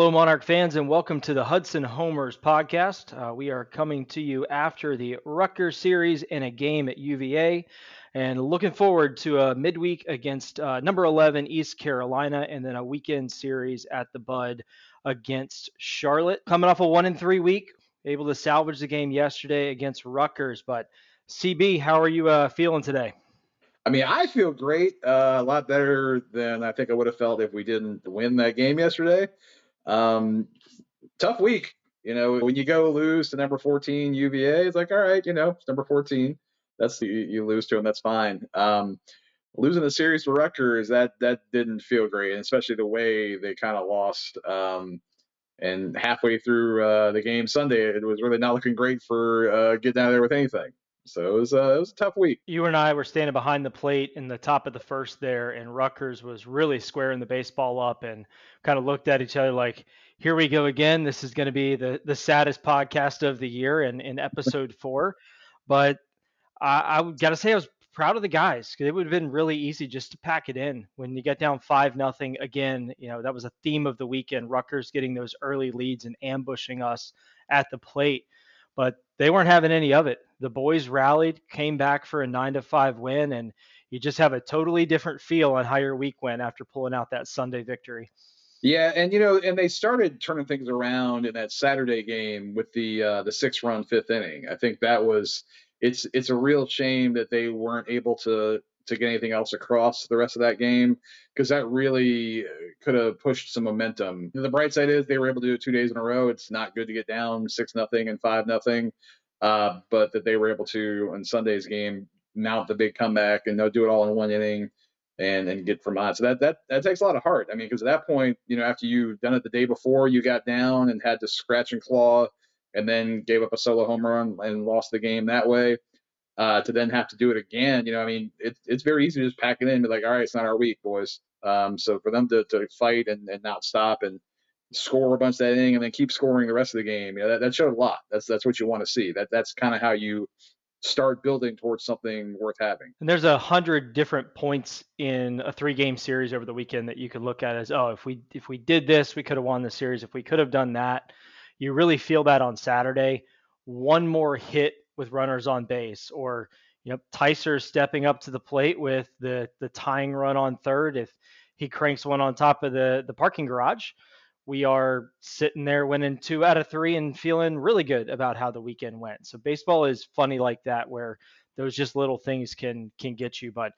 Hello, Monarch fans, and welcome to the Hudson Homers podcast. Uh, we are coming to you after the Rutgers series in a game at UVA, and looking forward to a midweek against uh, number 11 East Carolina, and then a weekend series at the Bud against Charlotte. Coming off a one and three week, able to salvage the game yesterday against Rutgers. But CB, how are you uh, feeling today? I mean, I feel great, uh, a lot better than I think I would have felt if we didn't win that game yesterday. Um, tough week. You know, when you go lose to number 14 UVA, it's like, all right, you know, it's number 14. That's you, you lose to them. That's fine. Um, losing the series to Rutgers, that that didn't feel great, and especially the way they kind of lost. Um, and halfway through uh, the game Sunday, it was really not looking great for uh, getting out of there with anything. So it was, uh, it was a tough week. You and I were standing behind the plate in the top of the first there, and Rutgers was really squaring the baseball up and kind of looked at each other like, here we go again. This is going to be the, the saddest podcast of the year in, in episode four. But I, I got to say, I was proud of the guys because it would have been really easy just to pack it in when you get down five nothing again. You know that was a theme of the weekend. Rutgers getting those early leads and ambushing us at the plate, but they weren't having any of it. The boys rallied, came back for a nine to five win, and you just have a totally different feel on how your week went after pulling out that Sunday victory. Yeah, and you know, and they started turning things around in that Saturday game with the uh, the six run fifth inning. I think that was it's it's a real shame that they weren't able to to get anything else across the rest of that game because that really could have pushed some momentum. The bright side is they were able to do it two days in a row. It's not good to get down six nothing and five nothing, uh, but that they were able to on Sunday's game mount the big comeback and they'll do it all in one inning and and get Vermont. So that that that takes a lot of heart. I mean, because at that point, you know, after you've done it the day before, you got down and had to scratch and claw, and then gave up a solo home run and lost the game that way. Uh, to then have to do it again, you know, I mean, it's it's very easy to just pack it in and be like, all right, it's not our week, boys. Um, so for them to, to fight and, and not stop and score a bunch of that inning and then keep scoring the rest of the game, you know, that, that showed a lot. That's that's what you want to see. That that's kind of how you start building towards something worth having. And there's a hundred different points in a three game series over the weekend that you could look at as, oh, if we if we did this, we could have won the series. If we could have done that, you really feel that on Saturday. One more hit with runners on base, or you know, Tyser stepping up to the plate with the the tying run on third. If he cranks one on top of the the parking garage, we are sitting there winning two out of three and feeling really good about how the weekend went. So baseball is funny like that, where those just little things can can get you. But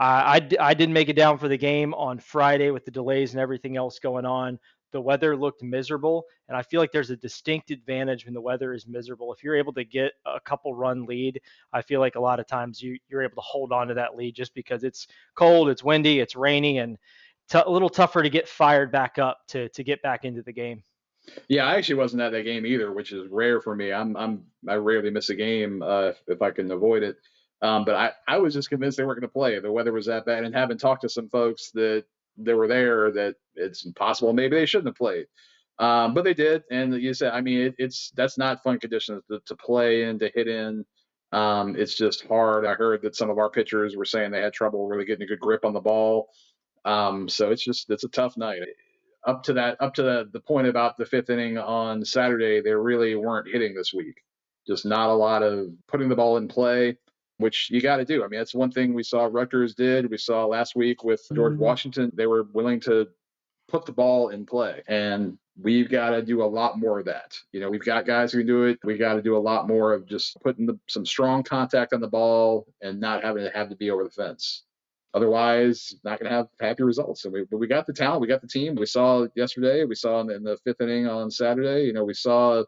uh, I I didn't make it down for the game on Friday with the delays and everything else going on. The weather looked miserable, and I feel like there's a distinct advantage when the weather is miserable. If you're able to get a couple run lead, I feel like a lot of times you you're able to hold on to that lead just because it's cold, it's windy, it's rainy, and t- a little tougher to get fired back up to to get back into the game. Yeah, I actually wasn't at that game either, which is rare for me. I'm I'm I rarely miss a game uh, if, if I can avoid it. Um, but I, I was just convinced they weren't going to play. The weather was that bad, and having talked to some folks that that were there, that it's impossible. maybe they shouldn't have played. Um, but they did, and you said, I mean, it, it's that's not fun conditions to, to play in, to hit in. Um, it's just hard. I heard that some of our pitchers were saying they had trouble really getting a good grip on the ball. Um, so it's just it's a tough night. Up to that, up to the, the point about the fifth inning on Saturday, they really weren't hitting this week. Just not a lot of putting the ball in play, which you got to do. I mean, that's one thing we saw Rutgers did. We saw last week with George mm-hmm. Washington. They were willing to put the ball in play, and we've got to do a lot more of that. You know, we've got guys who can do it. We got to do a lot more of just putting the, some strong contact on the ball and not having to have to be over the fence. Otherwise, not going to have happy results. And we, but we got the talent, we got the team. We saw yesterday, we saw in the, in the fifth inning on Saturday. You know, we saw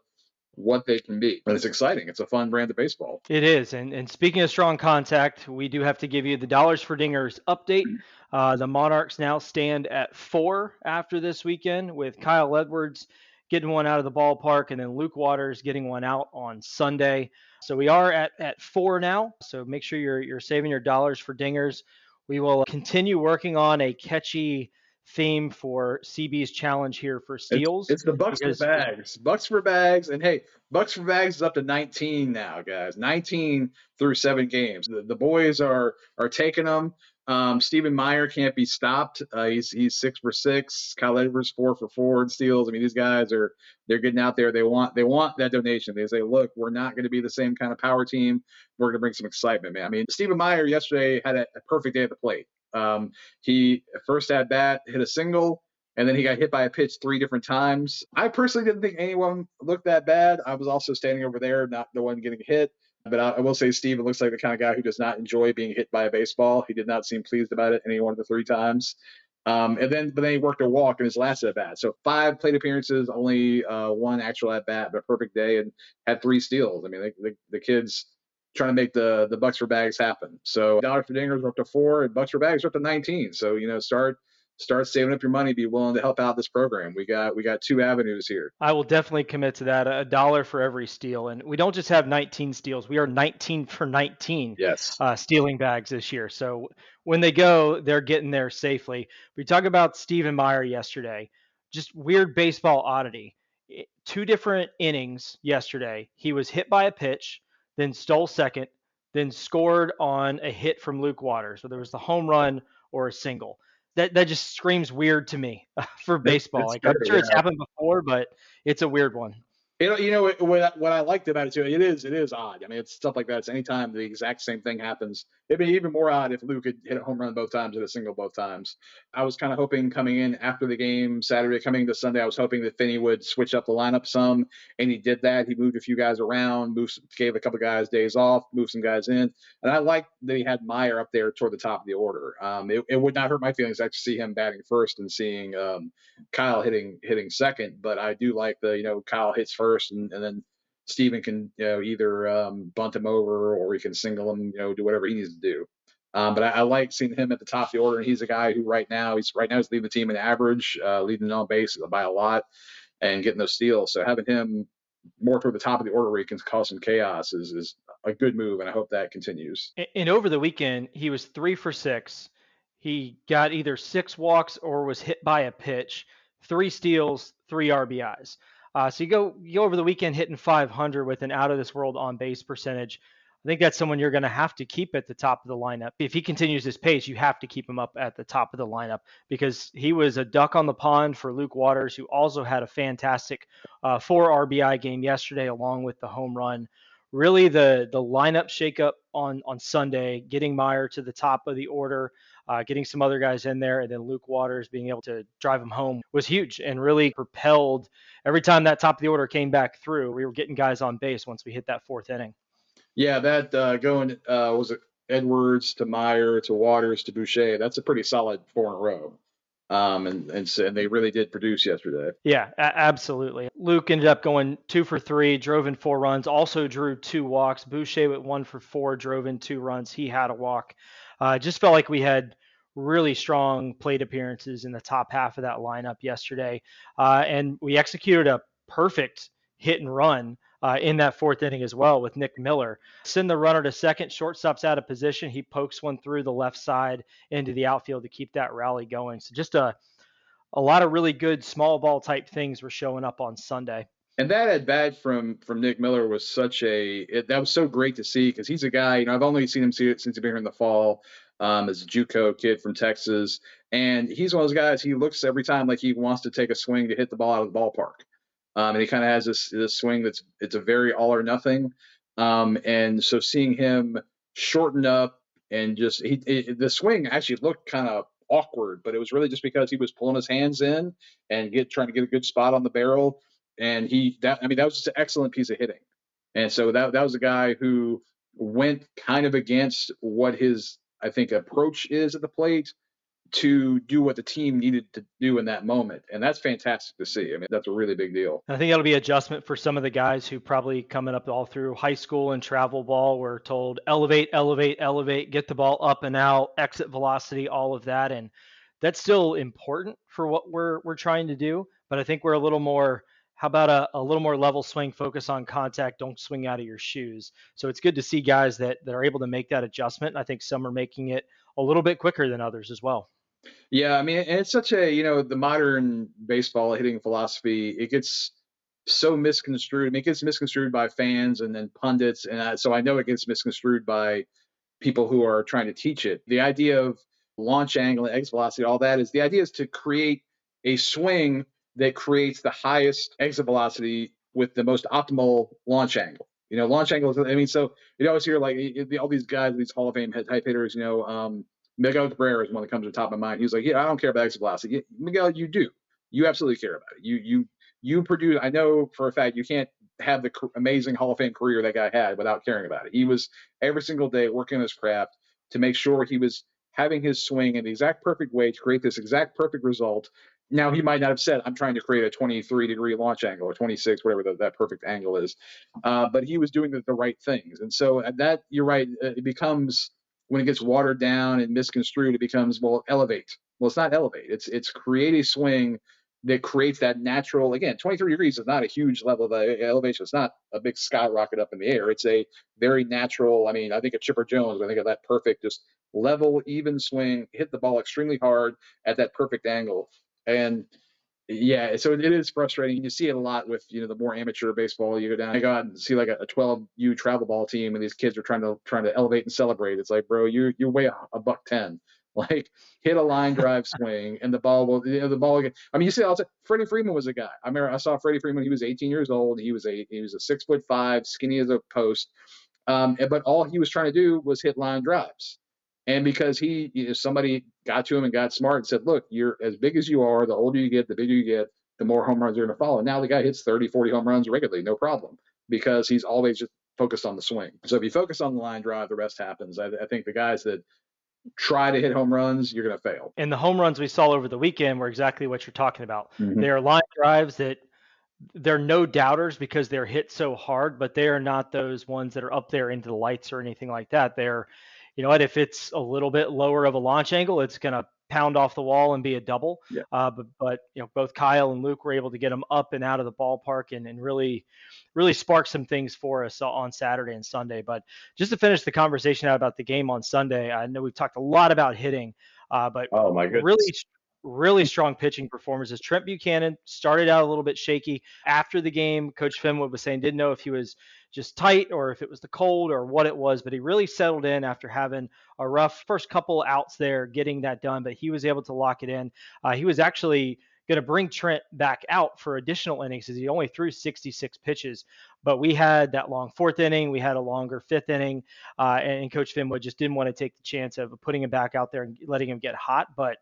what they can be. And it's exciting. It's a fun brand of baseball. It is. And, and speaking of strong contact, we do have to give you the dollars for dingers update. Uh, the Monarchs now stand at four after this weekend with Kyle Edwards getting one out of the ballpark and then Luke Waters getting one out on Sunday. So we are at, at four now. So make sure you're, you're saving your dollars for dingers. We will continue working on a catchy theme for CB's challenge here for steals. It's, it's the bucks because, for bags. Bucks for bags. And hey, bucks for bags is up to 19 now, guys. 19 through seven games. The, the boys are are taking them. Um, Stephen Meyer can't be stopped. Uh, he's he's six for six. Kyle Edwards four for four in steals. I mean, these guys are they're getting out there. They want they want that donation. They say, look, we're not going to be the same kind of power team. We're going to bring some excitement, man. I mean, Stephen Meyer yesterday had a, a perfect day at the plate. Um, he first at bat hit a single, and then he got hit by a pitch three different times. I personally didn't think anyone looked that bad. I was also standing over there, not the one getting hit. But I, I will say, Steven looks like the kind of guy who does not enjoy being hit by a baseball. He did not seem pleased about it any one of the three times. Um, and then, but then he worked a walk in his last at bat. So five plate appearances, only uh, one actual at bat, but perfect day, and had three steals. I mean, the, the, the kids trying to make the the bucks for bags happen. So dollars for dingers are up to four, and bucks for bags are up to 19. So you know, start start saving up your money. Be willing to help out this program. We got we got two avenues here. I will definitely commit to that. A dollar for every steal, and we don't just have 19 steals. We are 19 for 19. Yes. Uh, stealing bags this year. So when they go, they're getting there safely. We talk about Stephen Meyer yesterday. Just weird baseball oddity. Two different innings yesterday. He was hit by a pitch then stole second, then scored on a hit from Luke Waters, whether it was the home run or a single. That that just screams weird to me for baseball. It's, it's like I'm sure yeah. it's happened before, but it's a weird one. You know, what, what I liked about it too. It is it is odd. I mean, it's stuff like that. It's anytime the exact same thing happens. It'd be even more odd if Luke had hit a home run both times, hit a single both times. I was kind of hoping coming in after the game Saturday, coming to Sunday, I was hoping that Finney would switch up the lineup some, and he did that. He moved a few guys around, moved, gave a couple guys days off, moved some guys in, and I like that he had Meyer up there toward the top of the order. Um, it, it, would not hurt my feelings to see him batting first and seeing um, Kyle hitting hitting second, but I do like the you know Kyle hits first and, and then Steven can you know either um, bunt him over or he can single him, you know, do whatever he needs to do. Um, but I, I, like seeing him at the top of the order, and he's a guy who right now he's right now he's leading the team in average, uh, leading on base by a lot, and getting those steals. So having him more toward the top of the order where he can cause some chaos is is a good move, and I hope that continues. And over the weekend, he was three for six. He got either six walks or was hit by a pitch, three steals, three RBIs. Uh, so you go you go over the weekend hitting 500 with an out of this world on base percentage. I think that's someone you're going to have to keep at the top of the lineup. If he continues this pace, you have to keep him up at the top of the lineup because he was a duck on the pond for Luke Waters, who also had a fantastic uh, four RBI game yesterday, along with the home run. Really, the the lineup shakeup on on Sunday, getting Meyer to the top of the order, uh, getting some other guys in there, and then Luke Waters being able to drive him home was huge and really propelled every time that top of the order came back through. We were getting guys on base once we hit that fourth inning. Yeah, that uh, going uh, was it Edwards to Meyer to Waters to Boucher. That's a pretty solid four in a row. Um, and, and, and they really did produce yesterday. Yeah, a- absolutely. Luke ended up going two for three, drove in four runs, also drew two walks. Boucher went one for four, drove in two runs. He had a walk. Uh, just felt like we had really strong plate appearances in the top half of that lineup yesterday. Uh, and we executed a perfect hit and run uh, in that fourth inning as well with Nick Miller. Send the runner to second, shortstop's out of position. He pokes one through the left side into the outfield to keep that rally going. So just a a lot of really good small ball type things were showing up on Sunday. And that at bat from from Nick Miller was such a it, that was so great to see because he's a guy you know I've only seen him see it since he's been here in the fall um, a JUCO kid from Texas, and he's one of those guys. He looks every time like he wants to take a swing to hit the ball out of the ballpark, um, and he kind of has this this swing that's it's a very all or nothing. Um, and so seeing him shorten up and just he it, the swing actually looked kind of awkward, but it was really just because he was pulling his hands in and get trying to get a good spot on the barrel. And he that I mean that was just an excellent piece of hitting. And so that that was a guy who went kind of against what his I think, approach is at the plate to do what the team needed to do in that moment. And that's fantastic to see. I mean, that's a really big deal. I think that'll be adjustment for some of the guys who probably coming up all through high school and travel ball were told elevate, elevate, elevate, get the ball up and out, exit velocity, all of that. And that's still important for what we're we're trying to do. But I think we're a little more how about a, a little more level swing, focus on contact, don't swing out of your shoes. So it's good to see guys that, that are able to make that adjustment. I think some are making it a little bit quicker than others as well. Yeah, I mean, it's such a, you know, the modern baseball hitting philosophy, it gets so misconstrued. I mean, it gets misconstrued by fans and then pundits. And I, so I know it gets misconstrued by people who are trying to teach it. The idea of launch angle, exit velocity, all that is the idea is to create a swing that creates the highest exit velocity with the most optimal launch angle. You know, launch angles. I mean, so you always hear like all these guys, these Hall of Fame type hitters. You know, um, Miguel Cabrera is one that comes to the top of my mind. He's like, yeah, I don't care about exit velocity. Miguel, you do. You absolutely care about it. You you you produce. I know for a fact you can't have the amazing Hall of Fame career that guy had without caring about it. He was every single day working his craft to make sure he was having his swing in the exact perfect way to create this exact perfect result. Now he might not have said, "I'm trying to create a 23 degree launch angle or 26, whatever the, that perfect angle is," uh, but he was doing the, the, right things. And so that you're right, uh, it becomes when it gets watered down and misconstrued, it becomes well elevate. Well, it's not elevate. It's it's create a swing that creates that natural again 23 degrees is not a huge level of uh, elevation it's not a big skyrocket up in the air it's a very natural i mean i think of chipper jones i think of that perfect just level even swing hit the ball extremely hard at that perfect angle and yeah so it is frustrating you see it a lot with you know the more amateur baseball you go down I go out and see like a, a 12u travel ball team and these kids are trying to trying to elevate and celebrate it's like bro you you're way a, buck 10 like hit a line drive swing and the ball will you know, the ball again. I mean you see also Freddie Freeman was a guy. I remember I saw Freddie Freeman he was 18 years old. He was a he was a six foot five, skinny as a post. Um, but all he was trying to do was hit line drives. And because he you know, somebody got to him and got smart and said, look, you're as big as you are, the older you get, the bigger you get, the more home runs you're going to follow. Now the guy hits 30, 40 home runs regularly, no problem, because he's always just focused on the swing. So if you focus on the line drive, the rest happens. I, I think the guys that try to hit home runs, you're going to fail. And the home runs we saw over the weekend were exactly what you're talking about. Mm-hmm. They are line drives that they're no doubters because they're hit so hard, but they are not those ones that are up there into the lights or anything like that. They're, you know what, if it's a little bit lower of a launch angle, it's going to pound off the wall and be a double. Yeah. Uh, but but you know both Kyle and Luke were able to get them up and out of the ballpark and, and really really spark some things for us on Saturday and Sunday. But just to finish the conversation out about the game on Sunday, I know we've talked a lot about hitting, uh, but oh my goodness. really really strong pitching performances. Trent Buchanan started out a little bit shaky after the game. Coach Finwood was saying didn't know if he was just tight or if it was the cold or what it was, but he really settled in after having a rough first couple outs there, getting that done. But he was able to lock it in. Uh, he was actually going to bring Trent back out for additional innings as he only threw 66 pitches. But we had that long fourth inning, we had a longer fifth inning, uh, and Coach Finwood just didn't want to take the chance of putting him back out there and letting him get hot. But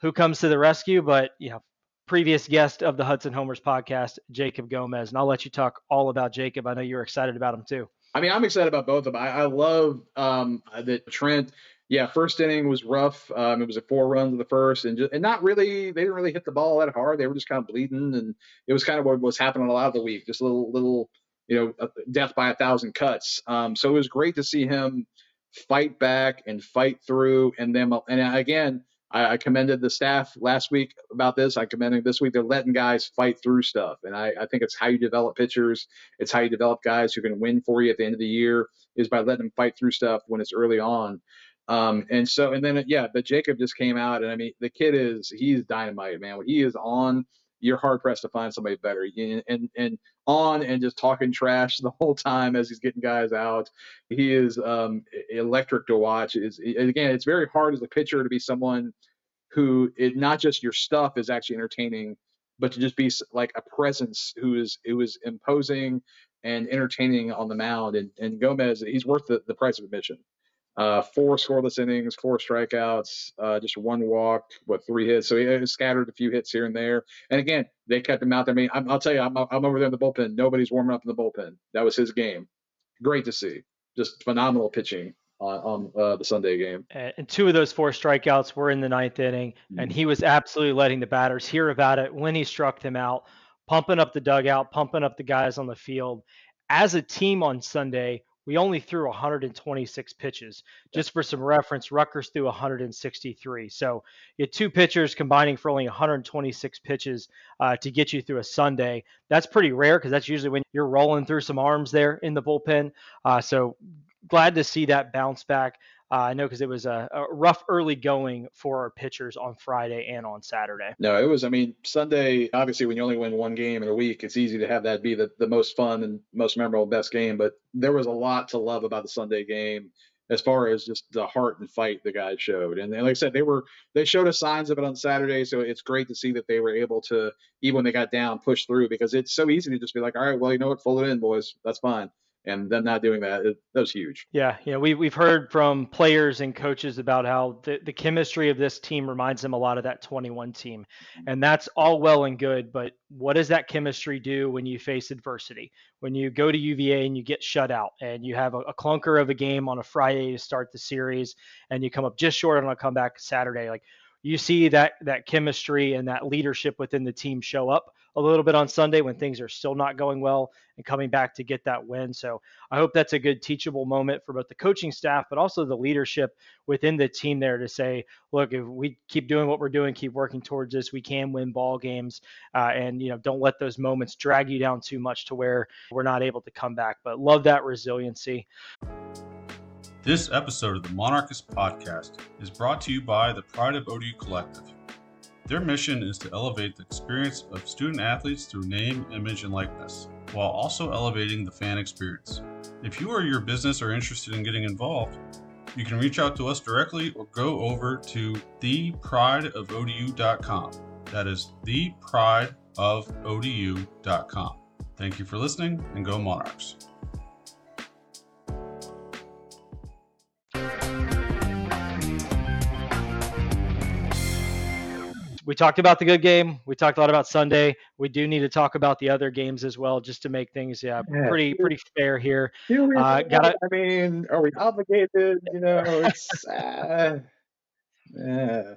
who comes to the rescue? But you know, previous guest of the Hudson Homers podcast, Jacob Gomez. And I'll let you talk all about Jacob. I know you're excited about him too. I mean, I'm excited about both of them. I, I love um, that Trent. Yeah, first inning was rough. Um, it was a four runs in the first, and just, and not really. They didn't really hit the ball that hard. They were just kind of bleeding, and it was kind of what was happening a lot of the week. Just a little, little, you know, death by a thousand cuts. Um, so it was great to see him fight back and fight through, and then and again, I, I, commended the staff last week about this. I commended this week. They're letting guys fight through stuff, and I, I think it's how you develop pitchers. It's how you develop guys who can win for you at the end of the year is by letting them fight through stuff when it's early on. Um, and so, and then yeah, but Jacob just came out, and I mean, the kid is he's dynamite, man. When he is on, you're hard pressed to find somebody better. And, and and on and just talking trash the whole time as he's getting guys out. He is um, electric to watch. Is again, it's very hard as a pitcher to be someone who it, not just your stuff is actually entertaining, but to just be like a presence who is who is imposing and entertaining on the mound. And, and Gomez, he's worth the, the price of admission. Uh, four scoreless innings, four strikeouts, uh, just one walk, what three hits. So he scattered a few hits here and there. And again, they kept him out there. I mean, i will tell you, I'm, I'm over there in the bullpen. Nobody's warming up in the bullpen. That was his game. Great to see. Just phenomenal pitching on, on uh, the Sunday game. And two of those four strikeouts were in the ninth inning, mm-hmm. and he was absolutely letting the batters hear about it when he struck them out, pumping up the dugout, pumping up the guys on the field. As a team on Sunday, we only threw 126 pitches. Just for some reference, Rutgers threw 163. So you had two pitchers combining for only 126 pitches uh, to get you through a Sunday. That's pretty rare because that's usually when you're rolling through some arms there in the bullpen. Uh, so glad to see that bounce back. Uh, I know because it was a, a, rough early going for our pitchers on Friday and on Saturday. No, it was. I mean, Sunday. Obviously, when you only win one game in a week, it's easy to have that be the, the most fun and most memorable, best game. But there was a lot to love about the Sunday game. as far as just the heart and fight the guys showed. And, and, like I said, they were they showed us signs of it on Saturday, so it's great to see that they were able to even when they got down push through because it's so easy to just be like, all right, well, you know what, fold it in, boys, that's fine and them not doing that, it, that was huge. Yeah, yeah, we we've heard from players and coaches about how the, the chemistry of this team reminds them a lot of that 21 team, mm-hmm. and that's all well and good. But what does that chemistry do when you face adversity? When you go to UVA and you get shut out, and you have a, a clunker of a game on a Friday to start the series, and you come up just short on a comeback Saturday, like you see that that chemistry and that leadership within the team show up a little bit on Sunday when things are still not going well and coming back to get that win. So I hope that's a good teachable moment for both the coaching staff, but also the leadership within the team there to say, look, if we keep doing what we're doing, keep working towards this, we can win ball games, uh, and you know don't let those moments drag you down too much to where we're not able to come back. But love that resiliency. This episode of the Monarchist Podcast is brought to you by the Pride of ODU Collective. Their mission is to elevate the experience of student athletes through name, image, and likeness, while also elevating the fan experience. If you or your business are interested in getting involved, you can reach out to us directly or go over to theprideofodu.com. That is theprideofodu.com. Thank you for listening and go Monarchs. We talked about the good game. We talked a lot about Sunday. We do need to talk about the other games as well, just to make things yeah, yeah. pretty pretty fair here. Uh, gotta, I mean, are we obligated? You know, it's uh, yeah.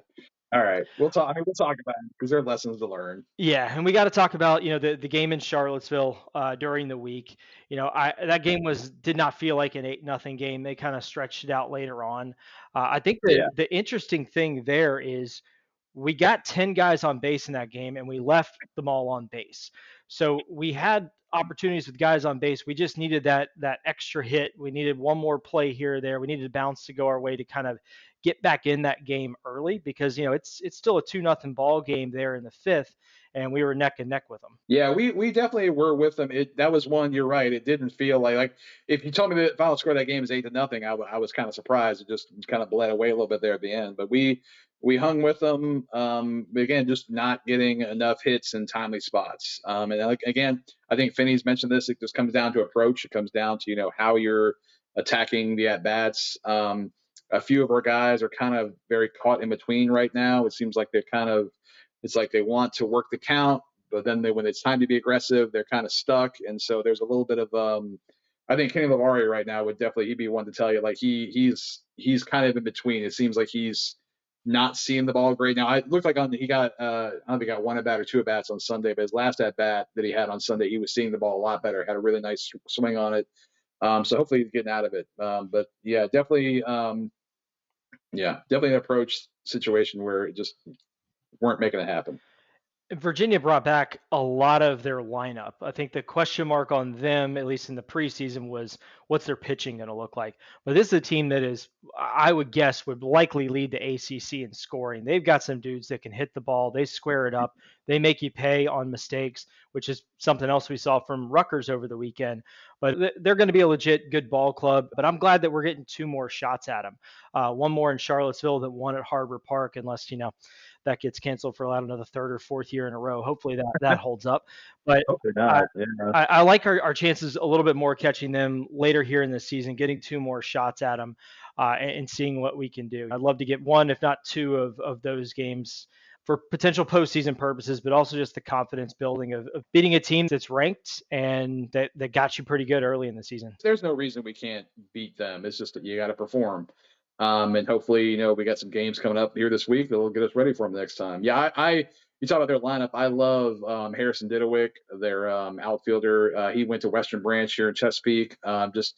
All right, we'll talk. I mean, we'll talk about it because there are lessons to learn. Yeah, and we got to talk about you know the, the game in Charlottesville uh, during the week. You know, I that game was did not feel like an eight nothing game. They kind of stretched it out later on. Uh, I think the yeah. the interesting thing there is we got 10 guys on base in that game and we left them all on base. So we had opportunities with guys on base. We just needed that that extra hit. We needed one more play here or there. We needed a bounce to go our way to kind of get back in that game early because you know it's it's still a two nothing ball game there in the fifth and we were neck and neck with them. Yeah, we we definitely were with them. It that was one. You're right. It didn't feel like like if you told me the final score of that game is eight to nothing, I, w- I was kind of surprised. It just kind of bled away a little bit there at the end. But we we hung with them. Um, again, just not getting enough hits in timely spots. Um, and again, I think Finney's mentioned this. It just comes down to approach. It comes down to you know how you're attacking the at bats. Um, a few of our guys are kind of very caught in between right now. It seems like they're kind of it's like they want to work the count, but then they, when it's time to be aggressive, they're kind of stuck. And so there's a little bit of um, I think Kenny Levari right now would definitely he'd be one to tell you like he he's he's kind of in between. It seems like he's not seeing the ball great. Now, it looked like on he got uh, I don't think he got one at bat or two at bats on Sunday, but his last at bat that he had on Sunday, he was seeing the ball a lot better. Had a really nice swing on it. Um, so hopefully he's getting out of it. Um, but yeah, definitely, um, yeah, definitely an approach situation where it just weren't making it happen. Virginia brought back a lot of their lineup. I think the question mark on them, at least in the preseason, was what's their pitching going to look like. But this is a team that is, I would guess, would likely lead the ACC in scoring. They've got some dudes that can hit the ball. They square it up. They make you pay on mistakes, which is something else we saw from Rutgers over the weekend. But they're going to be a legit good ball club. But I'm glad that we're getting two more shots at them. Uh, one more in Charlottesville, that one at Harbor Park, unless you know that gets canceled for another third or fourth year in a row. Hopefully that that holds up. But I, yeah. I, I, like our, our chances a little bit more catching them later here in the season, getting two more shots at them, uh, and, and, seeing what we can do. I'd love to get one, if not two, of of those games for potential postseason purposes, but also just the confidence building of, of, beating a team that's ranked and that, that got you pretty good early in the season. There's no reason we can't beat them. It's just that you got to perform. Um, and hopefully, you know, we got some games coming up here this week that'll get us ready for them next time. Yeah, I, I you talk about their lineup. I love um, Harrison Didawick, their um, outfielder. Uh, he went to Western Branch here in Chesapeake. Um, just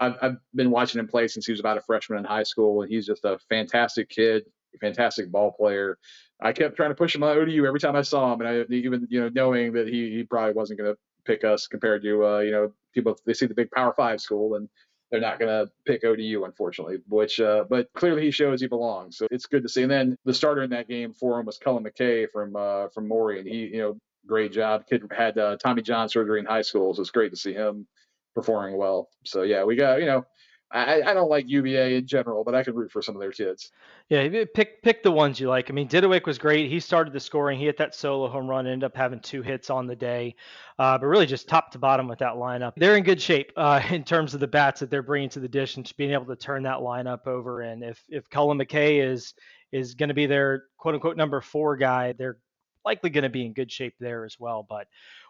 I've, I've been watching him play since he was about a freshman in high school, and he's just a fantastic kid, fantastic ball player. I kept trying to push him on ODU every time I saw him, and I even you know knowing that he he probably wasn't going to pick us compared to uh, you know people they see the big Power Five school and they're not going to pick ODU, unfortunately. Which, uh, but clearly he shows he belongs, so it's good to see. And then the starter in that game for him was Cullen McKay from uh, from Maury, and he, you know, great job. Kid had uh, Tommy John surgery in high school, so it's great to see him performing well. So yeah, we got you know. I, I don't like UVA in general, but I could root for some of their kids. Yeah, pick pick the ones you like. I mean, Didawick was great. He started the scoring. He hit that solo home run. Ended up having two hits on the day, uh, but really just top to bottom with that lineup. They're in good shape uh, in terms of the bats that they're bringing to the dish and being able to turn that lineup over. And if if Cullen McKay is is going to be their quote unquote number four guy, they're likely going to be in good shape there as well. But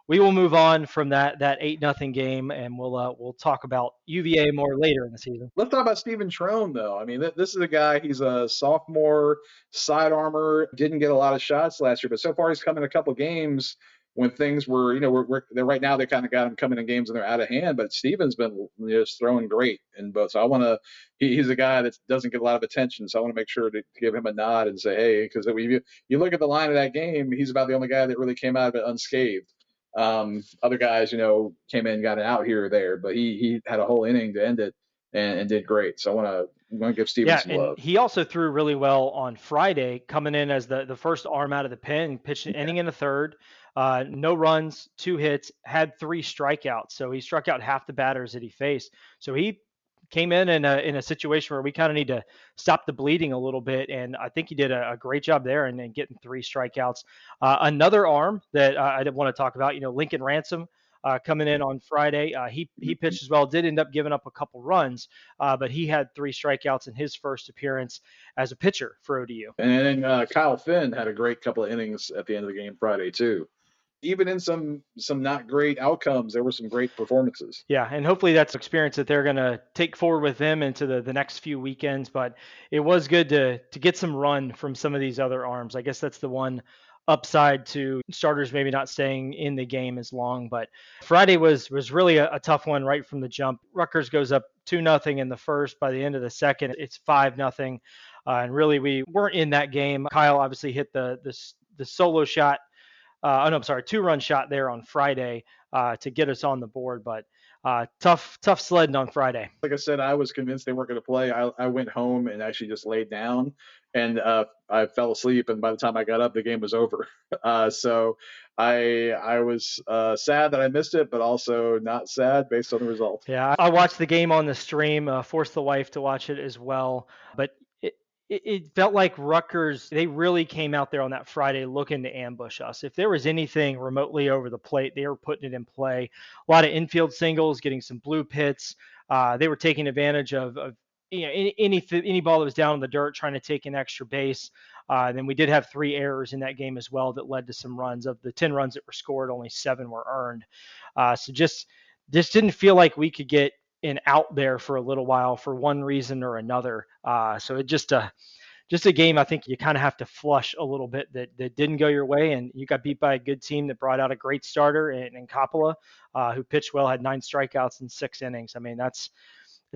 we will move on from that that eight nothing game, and we'll uh, we'll talk about UVA more later in the season. Let's talk about Stephen Trone, though. I mean, th- this is a guy. He's a sophomore, side armor. Didn't get a lot of shots last year, but so far he's come in a couple games when things were, you know, we're, we're right now they kind of got him coming in games and they're out of hand. But Stephen's been just throwing great in both. So I want to. He, he's a guy that doesn't get a lot of attention, so I want to make sure to, to, give him a nod and say, hey, because you, you look at the line of that game, he's about the only guy that really came out of it unscathed. Um, other guys, you know, came in, got it out here or there, but he he had a whole inning to end it and, and did great. So I want to I'm going to give Steven yeah, some and love. He also threw really well on Friday, coming in as the, the first arm out of the pen, pitched an yeah. inning in the third, uh, no runs, two hits, had three strikeouts. So he struck out half the batters that he faced. So he came in in a, in a situation where we kind of need to stop the bleeding a little bit. And I think he did a, a great job there and, and getting three strikeouts. Uh, another arm that uh, I didn't want to talk about, you know, Lincoln Ransom. Uh, coming in on Friday, uh, he he mm-hmm. pitched as well. Did end up giving up a couple runs, uh, but he had three strikeouts in his first appearance as a pitcher for ODU. And then uh, Kyle Finn had a great couple of innings at the end of the game Friday too even in some some not great outcomes, there were some great performances. Yeah, and hopefully that's experience that they're going to take forward with them into the, the next few weekends. But it was good to to get some run from some of these other arms. I guess that's the one upside to starters maybe not staying in the game as long. But Friday was was really a, a tough one right from the jump. Rutgers goes up two nothing in the first. By the end of the second, it's five nothing. Uh, and really, we weren't in that game. Kyle obviously hit the the, the solo shot uh, oh no, I'm sorry, two run shot there on Friday uh, to get us on the board, but uh, tough, tough sledding on Friday. Like I said, I was convinced they weren't going to play. I, I, went home and actually just laid down, and uh, I fell asleep. And by the time I got up, the game was over. Uh, so I I was uh, sad that I missed it, but also not sad based on the result. Yeah, I watched the game on the stream. Uh, forced the wife to watch it as well, but it, it, felt like Rutgers, they really came out there on that Friday looking to ambush us. If there was anything remotely over the plate, they were putting it in play. A lot of infield singles, getting some blue pits. Uh, they were taking advantage of, of you know, any, any, any ball that was down in the dirt, trying to take an extra base. Uh, then we did have three errors in that game as well that led to some runs. Of the 10 runs that were scored, only seven were earned. Uh, so just this didn't feel like we could get and out there for a little while for one reason or another. Uh, so it just a uh, just a game I think you kind of have to flush a little bit that, that didn't go your way, and you got beat by a good team that brought out a great starter in, in Coppola, uh, who pitched well, had nine strikeouts in six innings. I mean that's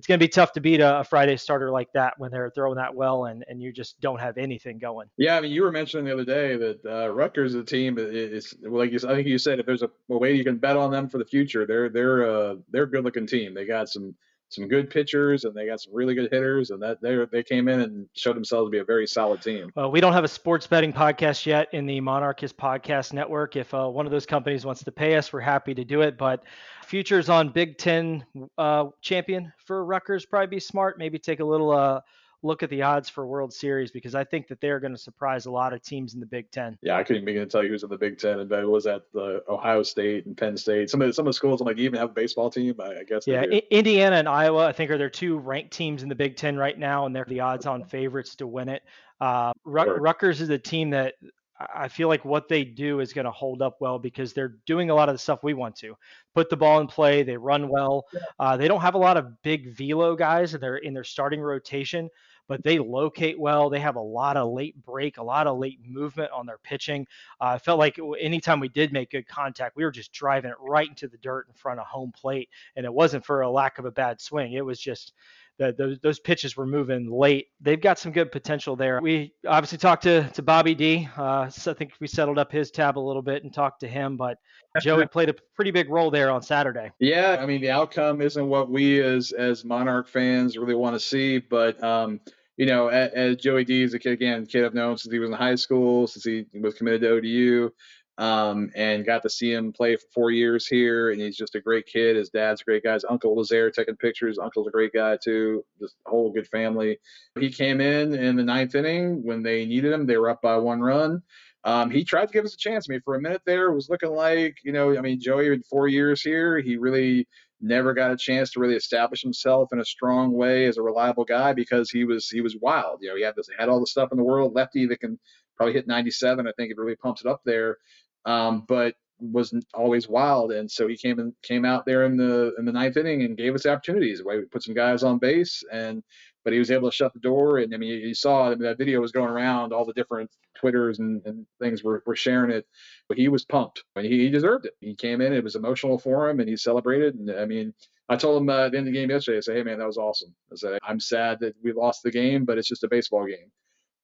it's going to be tough to beat a, a, Friday starter like that when they're throwing that well and, and you just don't have anything going. Yeah, I mean, you were mentioning the other day that uh, Rutgers a team is like you, I think you said if there's a, a, way you can bet on them for the future, they're they're uh, they're a good looking team. They got some some good pitchers and they got some really good hitters and that they they came in and showed themselves to be a very solid team. Well, we don't have a sports betting podcast yet in the Monarchist Podcast Network. If uh, one of those companies wants to pay us, we're happy to do it. But futures on Big Ten uh, champion for Rutgers probably be smart. Maybe take a little uh, look at the odds for World Series because I think that they're going to surprise a lot of teams in the Big Ten. Yeah, I couldn't begin to tell you who's in the Big Ten, and it was at the Ohio State and Penn State. Some of the, some of the schools, I'm like, even have a baseball team. I, I guess. Yeah, Indiana and Iowa, I think, are their two ranked teams in the Big Ten right now, and they're the odds-on favorites to win it. Uh, Rutgers is a team that I feel like what they do is going to hold up well because they're doing a lot of the stuff we want to. Put the ball in play, they run well. Uh, they don't have a lot of big velo guys in their in their starting rotation, but they locate well. They have a lot of late break, a lot of late movement on their pitching. Uh, I felt like anytime we did make good contact, we were just driving it right into the dirt in front of home plate. And it wasn't for a lack of a bad swing. It was just that those, those pitches were moving late. They've got some good potential there. We obviously talked to, to Bobby D. Uh, so I think we settled up his tab a little bit and talked to him, but Joey played a pretty big role there on Saturday. Yeah, I mean the outcome isn't what we as as Monarch fans really want to see, but um, you know, as, as Joey D is a kid again, kid I've known since he was in high school, since he was committed to ODU. Um, and got to see him play for four years here. And he's just a great kid. His dad's a great guy. His uncle was there taking pictures. Uncle's a great guy too. Just a whole good family. He came in in the ninth inning when they needed him. They were up by one run. Um, he tried to give us a chance. I mean, for a minute there, it was looking like, you know, I mean, Joey in four years here, he really never got a chance to really establish himself in a strong way as a reliable guy because he was he was wild. You know, he had this had all the stuff in the world, lefty that can probably hit 97. I think it really pumps it up there, um, but was always wild. And so he came and came out there in the in the ninth inning and gave us opportunities. We put some guys on base and but he was able to shut the door. And I mean, you saw I mean, that video was going around. All the different Twitters and, and things were, were sharing it. But he was pumped. and he, he deserved it. He came in. It was emotional for him, and he celebrated. And I mean, I told him uh, at the end of the game yesterday. I said, "Hey, man, that was awesome." I said, "I'm sad that we lost the game, but it's just a baseball game."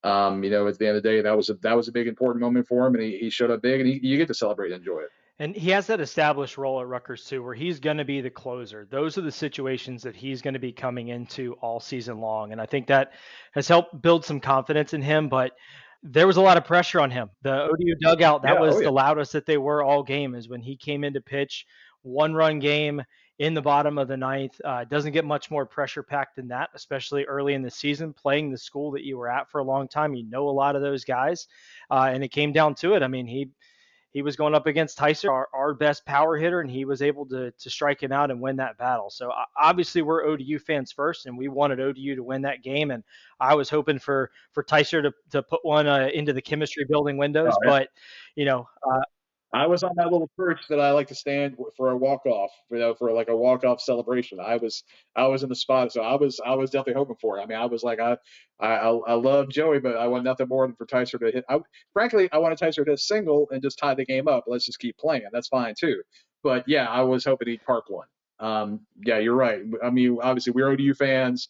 Um, you know, at the end of the day, that was a that was a big important moment for him, and he, he showed up big, and he, you get to celebrate and enjoy it. And he has that established role at Rutgers too, where he's going to be the closer. Those are the situations that he's going to be coming into all season long. And I think that has helped build some confidence in him. But there was a lot of pressure on him. The ODU dugout, that yeah, was oh, yeah. the loudest that they were all game, is when he came in to pitch, one run game in the bottom of the ninth. Uh, doesn't get much more pressure packed than that, especially early in the season, playing the school that you were at for a long time. You know a lot of those guys. Uh, and it came down to it. I mean, he he was going up against Tyson, our, our best power hitter, and he was able to to strike him out and win that battle. So obviously we're ODU fans first, and we wanted ODU to win that game. And I was hoping for for Tyson to to put one uh, into the chemistry building windows, oh, yeah. but you know, uh, I was on that little perch that I like to stand for a walk off, you know, for like a walk off celebration. I was I was in the spot, so I was I was definitely hoping for it. I mean, I was like I I I love Joey, but I want nothing more than for Tyson to hit. I, frankly, I wanted Tyson to hit single and just tie the game up. Let's just keep playing. That's fine too. But yeah, I was hoping he'd park one. Um, yeah, you're right. I mean, obviously we're ODU fans.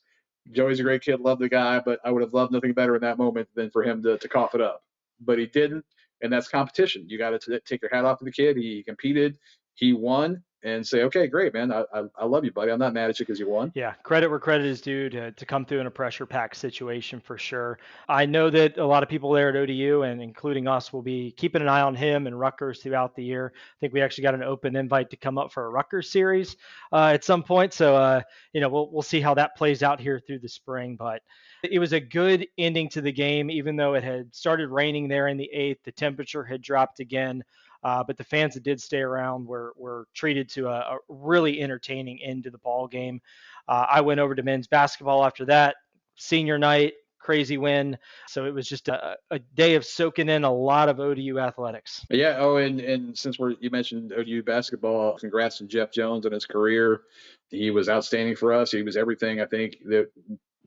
Joey's a great kid, love the guy, but I would have loved nothing better in that moment than for him to to cough it up. But he didn't and that's competition. You got to take your hat off to the kid. He competed, he won, and say, okay, great, man. I, I, I love you, buddy. I'm not mad at you because you won. Yeah, credit where credit is due to, to come through in a pressure pack situation for sure. I know that a lot of people there at ODU and including us will be keeping an eye on him and Rutgers throughout the year. I think we actually got an open invite to come up for a Rutgers series uh, at some point. So, uh, you know, we'll, we'll see how that plays out here through the spring. But it was a good ending to the game, even though it had started raining there in the eighth. The temperature had dropped again. Uh, but the fans that did stay around were were treated to a, a really entertaining end to the ball game. Uh, I went over to men's basketball after that senior night, crazy win. So it was just a, a day of soaking in a lot of ODU athletics. Yeah. Oh, and and since we're you mentioned ODU basketball, congrats to Jeff Jones on his career. He was outstanding for us. He was everything I think that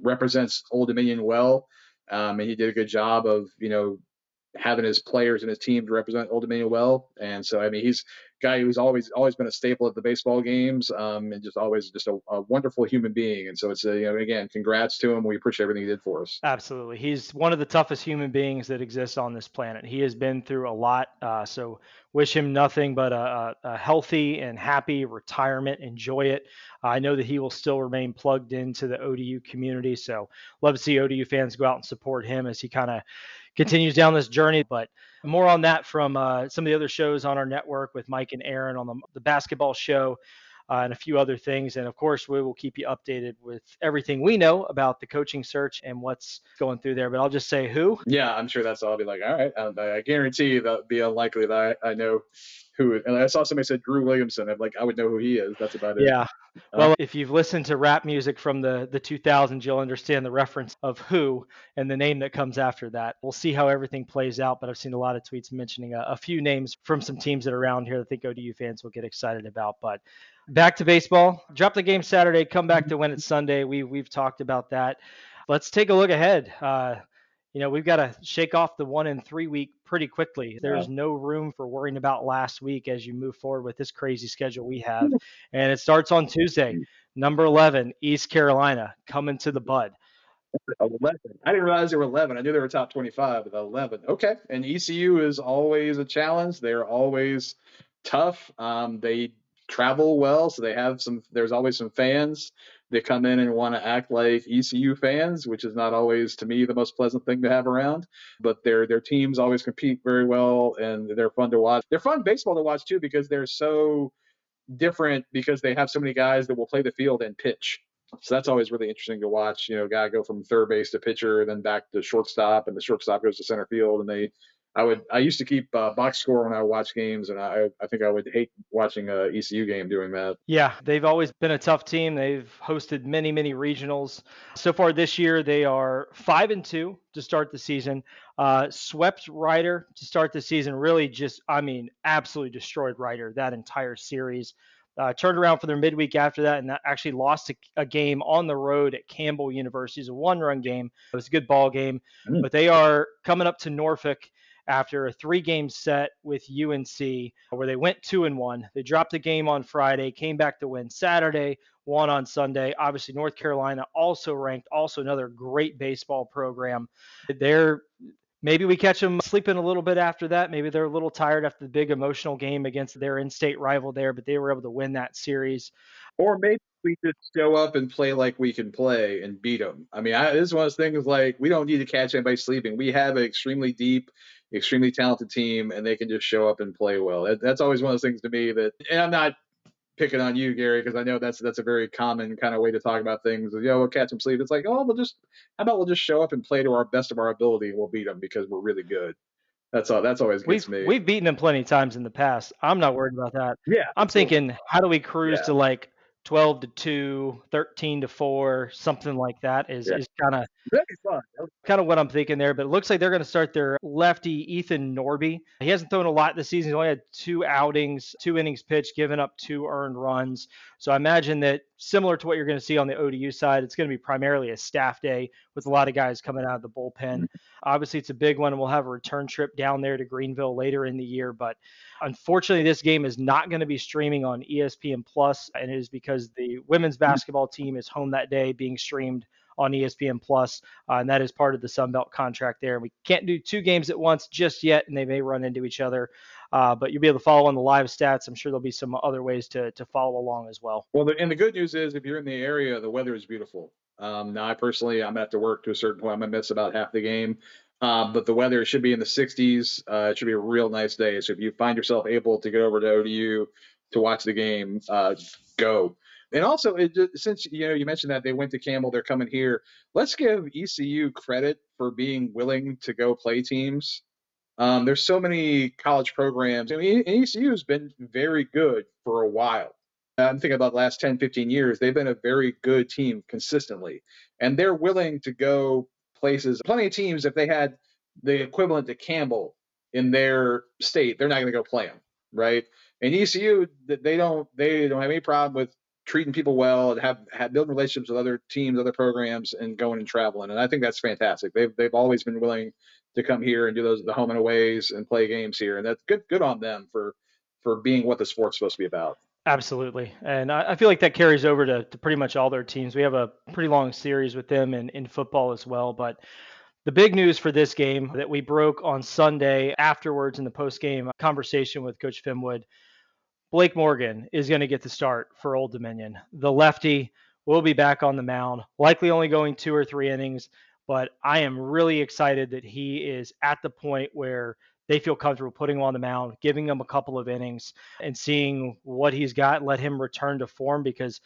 represents Old Dominion well. Um, and he did a good job of, you know, having his players and his team to represent Old Dominion well. And so, I mean, he's guy who's always always been a staple at the baseball games, um, and just always just a, a, wonderful human being. And so, it's a, you know, again, congrats to him. We appreciate everything he did for us. Absolutely, he's one of the toughest human beings that exists on this planet. He has been through a lot. Uh, so, wish him nothing but a, a, healthy and happy retirement. Enjoy it. I know that he will still remain plugged into the ODU community. So, love to see ODU fans go out and support him as he kind of continues down this journey. But more on that from uh, some of the other shows on our network with Mike and Aaron on the, the basketball show. Uh, and a few other things. And of course, we will keep you updated with everything we know about the coaching search and what's going through there. But I'll just say who. Yeah, I'm sure that's all. I'll be like, all right, I, I guarantee you that'd be unlikely that I, I know who. And I saw somebody said Drew Williamson. I'm like, I would know who he is. That's about it. Yeah, well, if you've listened to rap music from the the 2000s, you'll understand the reference of who and the name that comes after that. We'll see how everything plays out, but I've seen a lot of tweets mentioning a, a few names from some teams that are around here that I think ODU fans will get excited about. But back to baseball. Drop the game Saturday, come back to win it Sunday. We we've talked about that. Let's take a look ahead. Uh, you know, we've got to shake off the one in three week pretty quickly. There's yeah. no room for worrying about last week as you move forward with this crazy schedule we have. And it starts on Tuesday, number 11, East Carolina, coming to the bud. 11. I didn't realize they were 11. I knew they were top 25, but 11. Okay. And ECU is always a challenge. They're always tough. Um, they travel well, so they have some. There's always some fans. They come in and want to act like ECU fans, which is not always to me the most pleasant thing to have around. But their their teams always compete very well, and they're fun to watch. They're fun baseball to watch too because they're so different because they have so many guys that will play the field and pitch. So that's always really interesting to watch. You know, guy go from third base to pitcher, then back to shortstop, and the shortstop goes to center field, and they I would I used to keep uh, box score when I watch games, and I I think I would hate watching a ECU game doing that. Yeah, they've always been a tough team. They've hosted many many regionals. So far this year, they are five and two to start the season. Uh, swept Rider to start the season. Really, just I mean, absolutely destroyed Rider that entire series. Uh, turned around for their midweek after that and that actually lost a, a, game on the road at Campbell University. It's a one run game. It was a good ball game, mm. but they are coming up to Norfolk after a three game set with UNC where they went two and one. They dropped the game on Friday, came back to win Saturday, won on Sunday. Obviously, North Carolina also ranked, also another great baseball program. They're maybe we catch them sleeping a little bit after that. Maybe they're a little tired after the big emotional game against their in-state rival there, but they were able to win that series. Or maybe we just show up and play like we can play and beat them. I mean, I, this is one of those things like we don't need to catch anybody sleeping. We have an extremely deep extremely talented team and they can just show up and play well. That, that's always one of those things to me that, and I'm not picking on you, Gary, because I know that's that's a very common kind of way to talk about things. You know, we'll catch them sleep. It's like, oh, we'll just how about we'll just show up and play to our best of our ability and we'll beat them because we're really good. That's all. That's always gets we've, me. We've beaten them plenty of times in the past. I'm not worried about that. Yeah. I'm thinking, how do we cruise yeah. to like 12 to 2, 13 to 4, something like that is, yeah. is kind of kind of what I'm thinking there. But it looks like they're going to start their lefty Ethan Norby. He hasn't thrown a lot this season. He's only had two outings, two innings pitched, given up two earned runs. So I imagine that similar to what you're going to see on the ODU side, it's going to be primarily a staff day with a lot of guys coming out of the bullpen. Mm-hmm. Obviously, it's a big one, and we'll have a return trip down there to Greenville later in the year. But unfortunately, this game is not going to be streaming on ESPN Plus, and it is because the women's mm-hmm. basketball team is home that day, being streamed on ESPN Plus, uh, and that is part of the Sun Belt contract there. And we can't do two games at once just yet, and they may run into each other. Uh, but you'll be able to follow on the live stats. I'm sure there'll be some other ways to to follow along as well. Well, the, and the good news is if you're in the area, the weather is beautiful. Um, now, I personally, I'm at to have to work to a certain point. I'm gonna miss about half the game. Uh, but the weather should be in the 60s. Uh, it should be a real nice day. So if you find yourself able to get over to ODU to watch the game, uh, go. And also, it, since you know you mentioned that they went to Campbell, they're coming here. Let's give ECU credit for being willing to go play teams. Um, there's so many college programs. I mean, ECU has been very good for a while. I'm thinking about the last 10, 15 years. They've been a very good team consistently, and they're willing to go places. Plenty of teams, if they had the equivalent to Campbell in their state, they're not going to go play them, right? And ECU, they don't they don't have any problem with treating people well and have, have building relationships with other teams, other programs, and going and traveling. And I think that's fantastic. They've they've always been willing to come here and do those the home and aways and play games here, and that's good good on them for for being what the sport's supposed to be about. Absolutely. And I, I feel like that carries over to, to pretty much all their teams. We have a pretty long series with them in, in football as well. But the big news for this game that we broke on Sunday afterwards in the post game conversation with Coach Finwood Blake Morgan is going to get the start for Old Dominion. The lefty will be back on the mound, likely only going two or three innings, but I am really excited that he is at the point where they feel comfortable putting him on the mound, giving him a couple of innings, and seeing what he's got, let him return to form because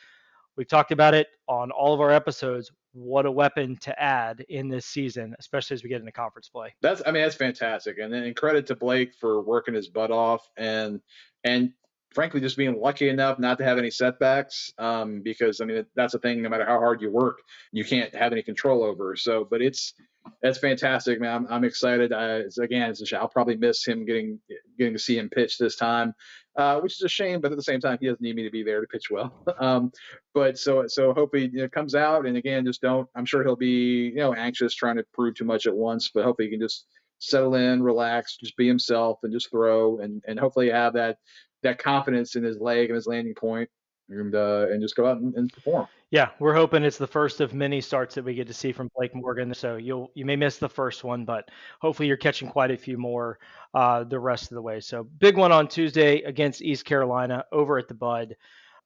we've talked about it on all of our episodes. What a weapon to add in this season, especially as we get into conference play. That's, I mean, that's fantastic, and then credit to Blake for working his butt off and and frankly just being lucky enough not to have any setbacks um, because i mean that's the thing no matter how hard you work you can't have any control over. So but it's that's fantastic man. I'm, I'm excited. I, it's, again a, i'll probably miss him getting getting to see him pitch this time uh, which is a shame but at the same time he doesn't need me to be there to pitch well. Um, but so so hopefully you know, comes out and again just don't i'm sure he'll be you know anxious trying to prove too much at once but hopefully he can just settle in relax just be himself and just throw and and hopefully have that that confidence in his leg and his landing point and uh, and just go out and, and, perform. Yeah, we're hoping it's the first of many starts that we get to see from Blake Morgan. So you'll you may miss the first one, but hopefully you're catching quite a few more uh, the rest of the way. So big one on Tuesday against East Carolina over at the Bud.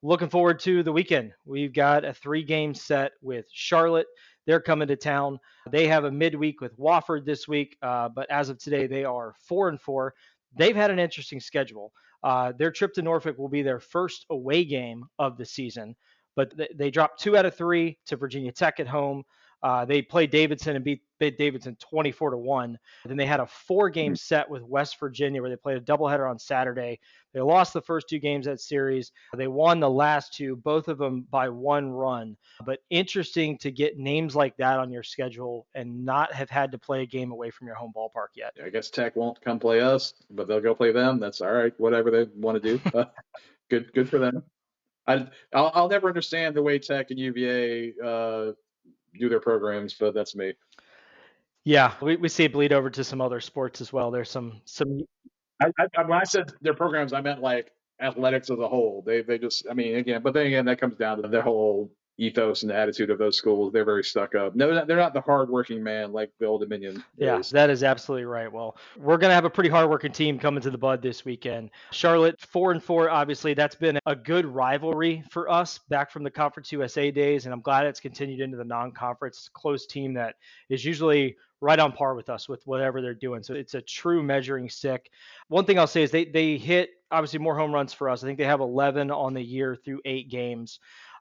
looking forward to the weekend. We've got a three game set with Charlotte. They're coming to town. They have a midweek with Wofford this week, uh, but as of today, they are four and four. They've had an interesting schedule. Uh, their trip to Norfolk will be their first away game of the season, but th- they dropped two out of three to Virginia Tech at home. Uh, they played Davidson and beat, beat Davidson 24 to 1. Then they had a four game mm-hmm. set with West Virginia where they played a doubleheader on Saturday. They lost the first two games that series. They won the last two, both of them by one run. But interesting to get names like that on your schedule and not have had to play a game away from your home ballpark yet. I guess Tech won't come play us, but they'll go play them. That's all right. Whatever they want to do. good, good for them. I, I'll, I'll, never understand the way Tech and UVA uh, do their programs, but that's me. Yeah, we, we see it bleed over to some other sports as well. There's some some. I, I, when I said their programs, I meant like athletics as a whole. They they just, I mean, again, but then again, that comes down to their whole ethos and the attitude of those schools. They're very stuck up. No, they're not the hardworking man like the Old Dominion. Yeah, is. that is absolutely right. Well, we're gonna have a pretty hardworking team coming to the Bud this weekend. Charlotte four and four. Obviously, that's been a good rivalry for us back from the Conference USA days, and I'm glad it's continued into the non-conference. Close team that is usually right on par with us with whatever they're doing. So it's a true measuring stick. One thing I'll say is they they hit obviously more home runs for us. I think they have 11 on the year through eight games.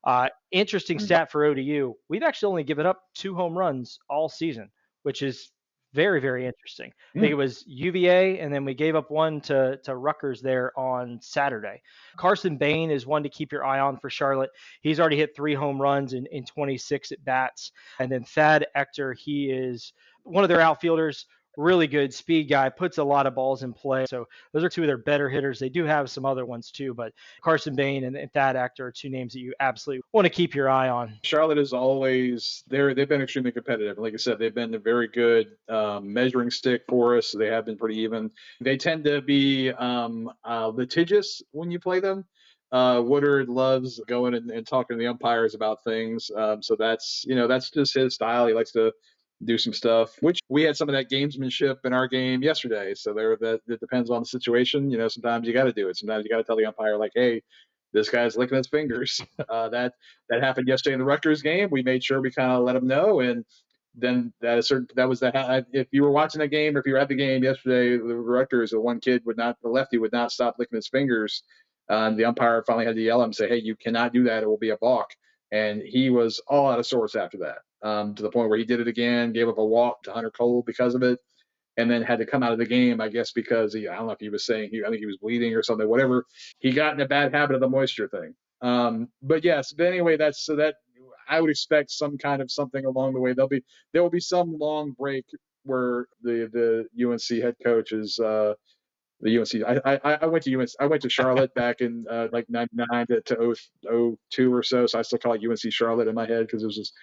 Uh, interesting mm-hmm. stat for ODU. We've actually only given up two home runs all season, which is very, very interesting. Mm. I think it was UVA, and then we gave up one to, to Rutgers there on Saturday. Carson Bain is one to keep your eye on for Charlotte. He's already hit three home runs in, in 26 at bats. And then Thad Ector, he is one of their outfielders really good speed guy, puts a lot of balls in play. So those are two of their better hitters. They do have some other ones too, but Carson Bain and, Thad Ector are two names that you absolutely want to keep your eye on. Charlotte is always they're they've been extremely competitive. Like I said, they've been a very good um, measuring stick for us. They have been pretty even. They tend to be um, uh, litigious when you play them. Uh, Woodard loves going and, and, talking to the umpires about things. Um, so that's you know that's just his style. He likes to do some stuff, which we had some of that gamesmanship in our game yesterday. So there, that it depends on the situation. You know, sometimes you got to do it. Sometimes you got to tell the umpire like, hey, this guy's licking his fingers. Uh, that that happened yesterday in the Rutgers game. We made sure we kind of let him know, and then that certain that was that. if you were watching the game or if you were at the game yesterday, the Rutgers, the one kid would not, the lefty would not stop licking his fingers. Uh, the umpire finally had to yell at him, say, "Hey, you cannot do that. It will be a balk." And he was all out of sorts after that um, to the point where he did it again, gave up a walk to Hunter Cole because of it, and then had to come out of the game, I guess, because he, I don't know if he was saying, he, I think he was bleeding or something, whatever. He got in a bad habit of the moisture thing. Um, but yes, but anyway, that's so that I would expect some kind of something along the way. There'll be there will be some long break where the the UNC head coach is uh, the UNC. I, I I went to UNC. I went to Charlotte back in uh, like '99 to, to 02 or so. So I still call it UNC Charlotte in my head because it was just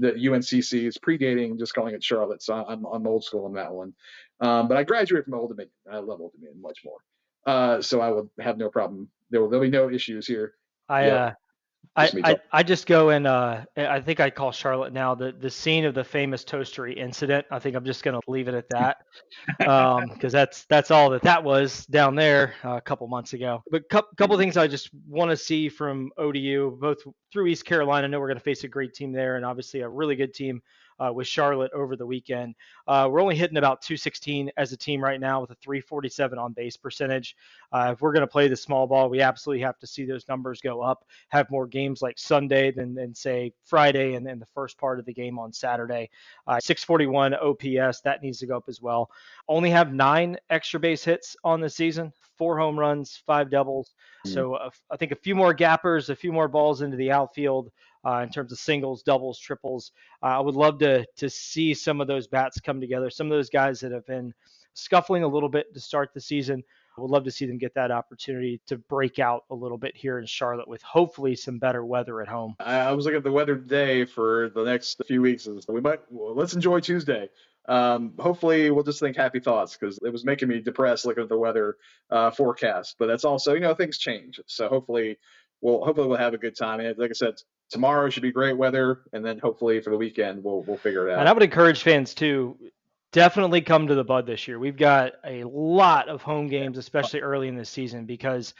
the UNCC is predating just calling it Charlotte. So I'm, I'm old school on that one. Um, but I graduated from Old Dominion. I love Old Dominion much more. Uh, so I will have no problem. There will there'll be no issues here. I uh, I, I, I, just go and uh, I think I call Charlotte now the, the scene of the famous toastery incident. I think I'm just going to leave it at that because um, that's that's all that that was down there uh, a couple months ago. But a couple, couple things I just want to see from ODU, both through East Carolina. I know we're going to face a great team there, and obviously a really good team uh, with Charlotte over the weekend. Uh, we're only hitting about 216 as a team right now with a 347 on base percentage. Uh, if we're going to play the small ball, we absolutely have to see those numbers go up, have more games like Sunday than, than say Friday and then the first part of the game on Saturday. Uh, 641 OPS, that needs to go up as well. Only have nine extra base hits on the season, four home runs, five doubles. Mm-hmm. So uh, I think a few more gappers, a few more balls into the outfield uh, in terms of singles, doubles, triples. Uh, I would love to to see some of those bats come together. Some of those guys that have been scuffling a little bit to start the season. I would love to see them get that opportunity to break out a little bit here in Charlotte with hopefully some better weather at home. I was looking at the weather today for the next few weeks. We might well, let's enjoy Tuesday. Um, hopefully, we'll just think happy thoughts because it was making me depressed looking at the weather uh, forecast. But that's also, you know, things change. So hopefully, we'll hopefully we'll have a good time. And like I said, tomorrow should be great weather, and then hopefully for the weekend we'll we'll figure it out. And I would encourage fans to definitely come to the Bud this year. We've got a lot of home games, especially early in the season, because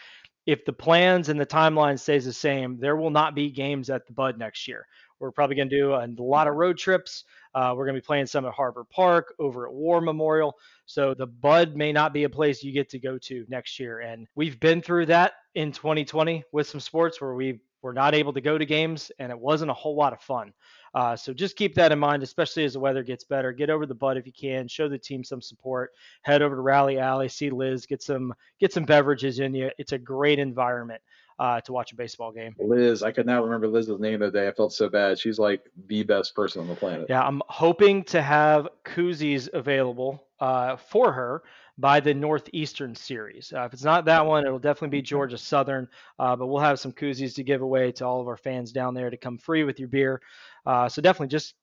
if the plans and the timeline stays the same, there will not be games at the Bud next year. We're probably going to do a lot of road trips. Uh, we're going to be playing some at Harbor Park, over at War Memorial. So the Bud may not be a place you get to go to next year. And we've been through that in 2020 with some sports where we were not able to go to games and it wasn't a whole lot of fun. Uh, so just keep that in mind, especially as the weather gets better. Get over the Bud if you can. Show the team some support. Head over to Rally Alley, see Liz, get some get some beverages in you. It's a great environment uh, to watch a baseball game. Liz, I could not remember Liz's name the day. I felt so bad. She's like the best person on the planet. Yeah, I'm hoping to have koozies available uh, for her by the Northeastern Series. Uh, if it's not that one, it'll definitely be Georgia Southern, uh, but we'll have some koozies to give away to all of our fans down there to come free with your beer. Uh, so definitely just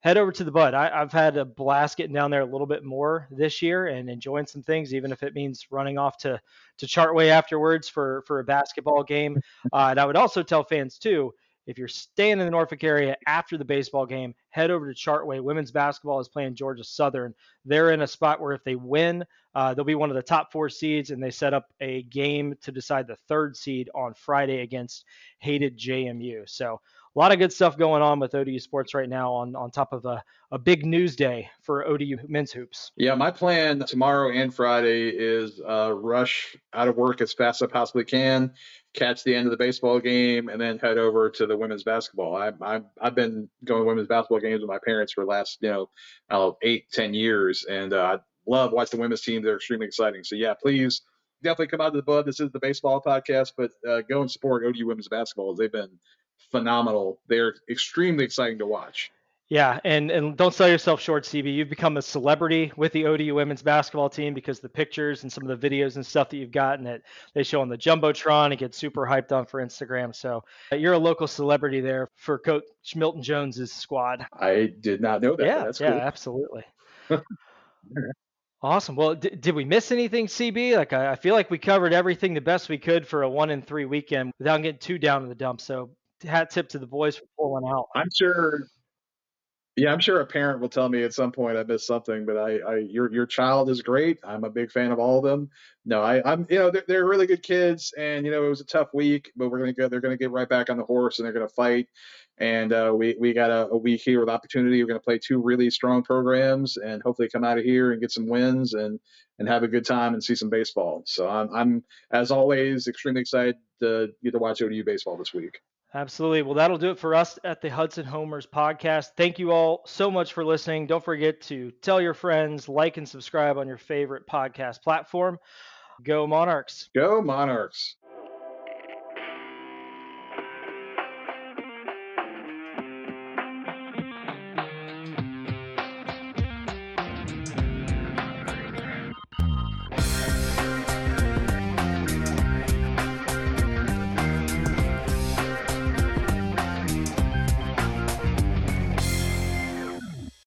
head over to the Bud. I, have had a blast getting down there a little bit more this year and enjoying some things, even if it means running off to to Chartway afterwards for for a basketball game. Uh, and I would also tell fans too, if you're staying in the Norfolk area after the baseball game, head over to Chartway. Women's basketball is playing Georgia Southern. They're in a spot where if they win, uh, they'll be one of the top four seeds, and they set up a game to decide the third seed on Friday against hated JMU. So a lot of good stuff going on with ODU sports right now on, on top of a, a big news day for ODU men's hoops. Yeah, my plan tomorrow and Friday is uh, rush out of work as fast as I possibly can, catch the end of the baseball game, and then head over to the women's basketball. I, I, I've been going to women's basketball games with my parents for the last, you know, eight, ten years, and uh, I love watching the women's team. They're extremely exciting. So yeah, please definitely come out to the bud. This is the baseball podcast, but uh, go and support ODU women's basketball. They've been phenomenal. They're extremely exciting to watch. Yeah, and and don't sell yourself short, CB. You've become a celebrity with the ODU women's basketball team because the pictures and some of the videos and stuff that you've gotten that they show on the jumbotron and get super hyped on for Instagram. So uh, you're a local celebrity there for Coach Milton Jones's squad. I did not know that. Yeah, That's yeah, cool. absolutely. Awesome. Well, d- did we miss anything, CB? Like, I, I feel like we covered everything the best we could for a one in three weekend without getting too down in the dump. So, hat tip to the boys for pulling out. I'm sure. Yeah, I'm sure a parent will tell me at some point I missed something, but I, I your your child is great. I'm a big fan of all of them. No, I, I'm, you know, they're, they're really good kids, and you know, it was a tough week, but we're gonna go. They're gonna get right back on the horse, and they're gonna fight. And uh, we we got a, a week here with opportunity. We're gonna play two really strong programs, and hopefully come out of here and get some wins and and have a good time and see some baseball. So I'm I'm as always extremely excited to get to watch ODU baseball this week. Absolutely. Well, that'll do it for us at the Hudson Homers podcast. Thank you all so much for listening. Don't forget to tell your friends, like, and subscribe on your favorite podcast platform. Go Monarchs. Go Monarchs.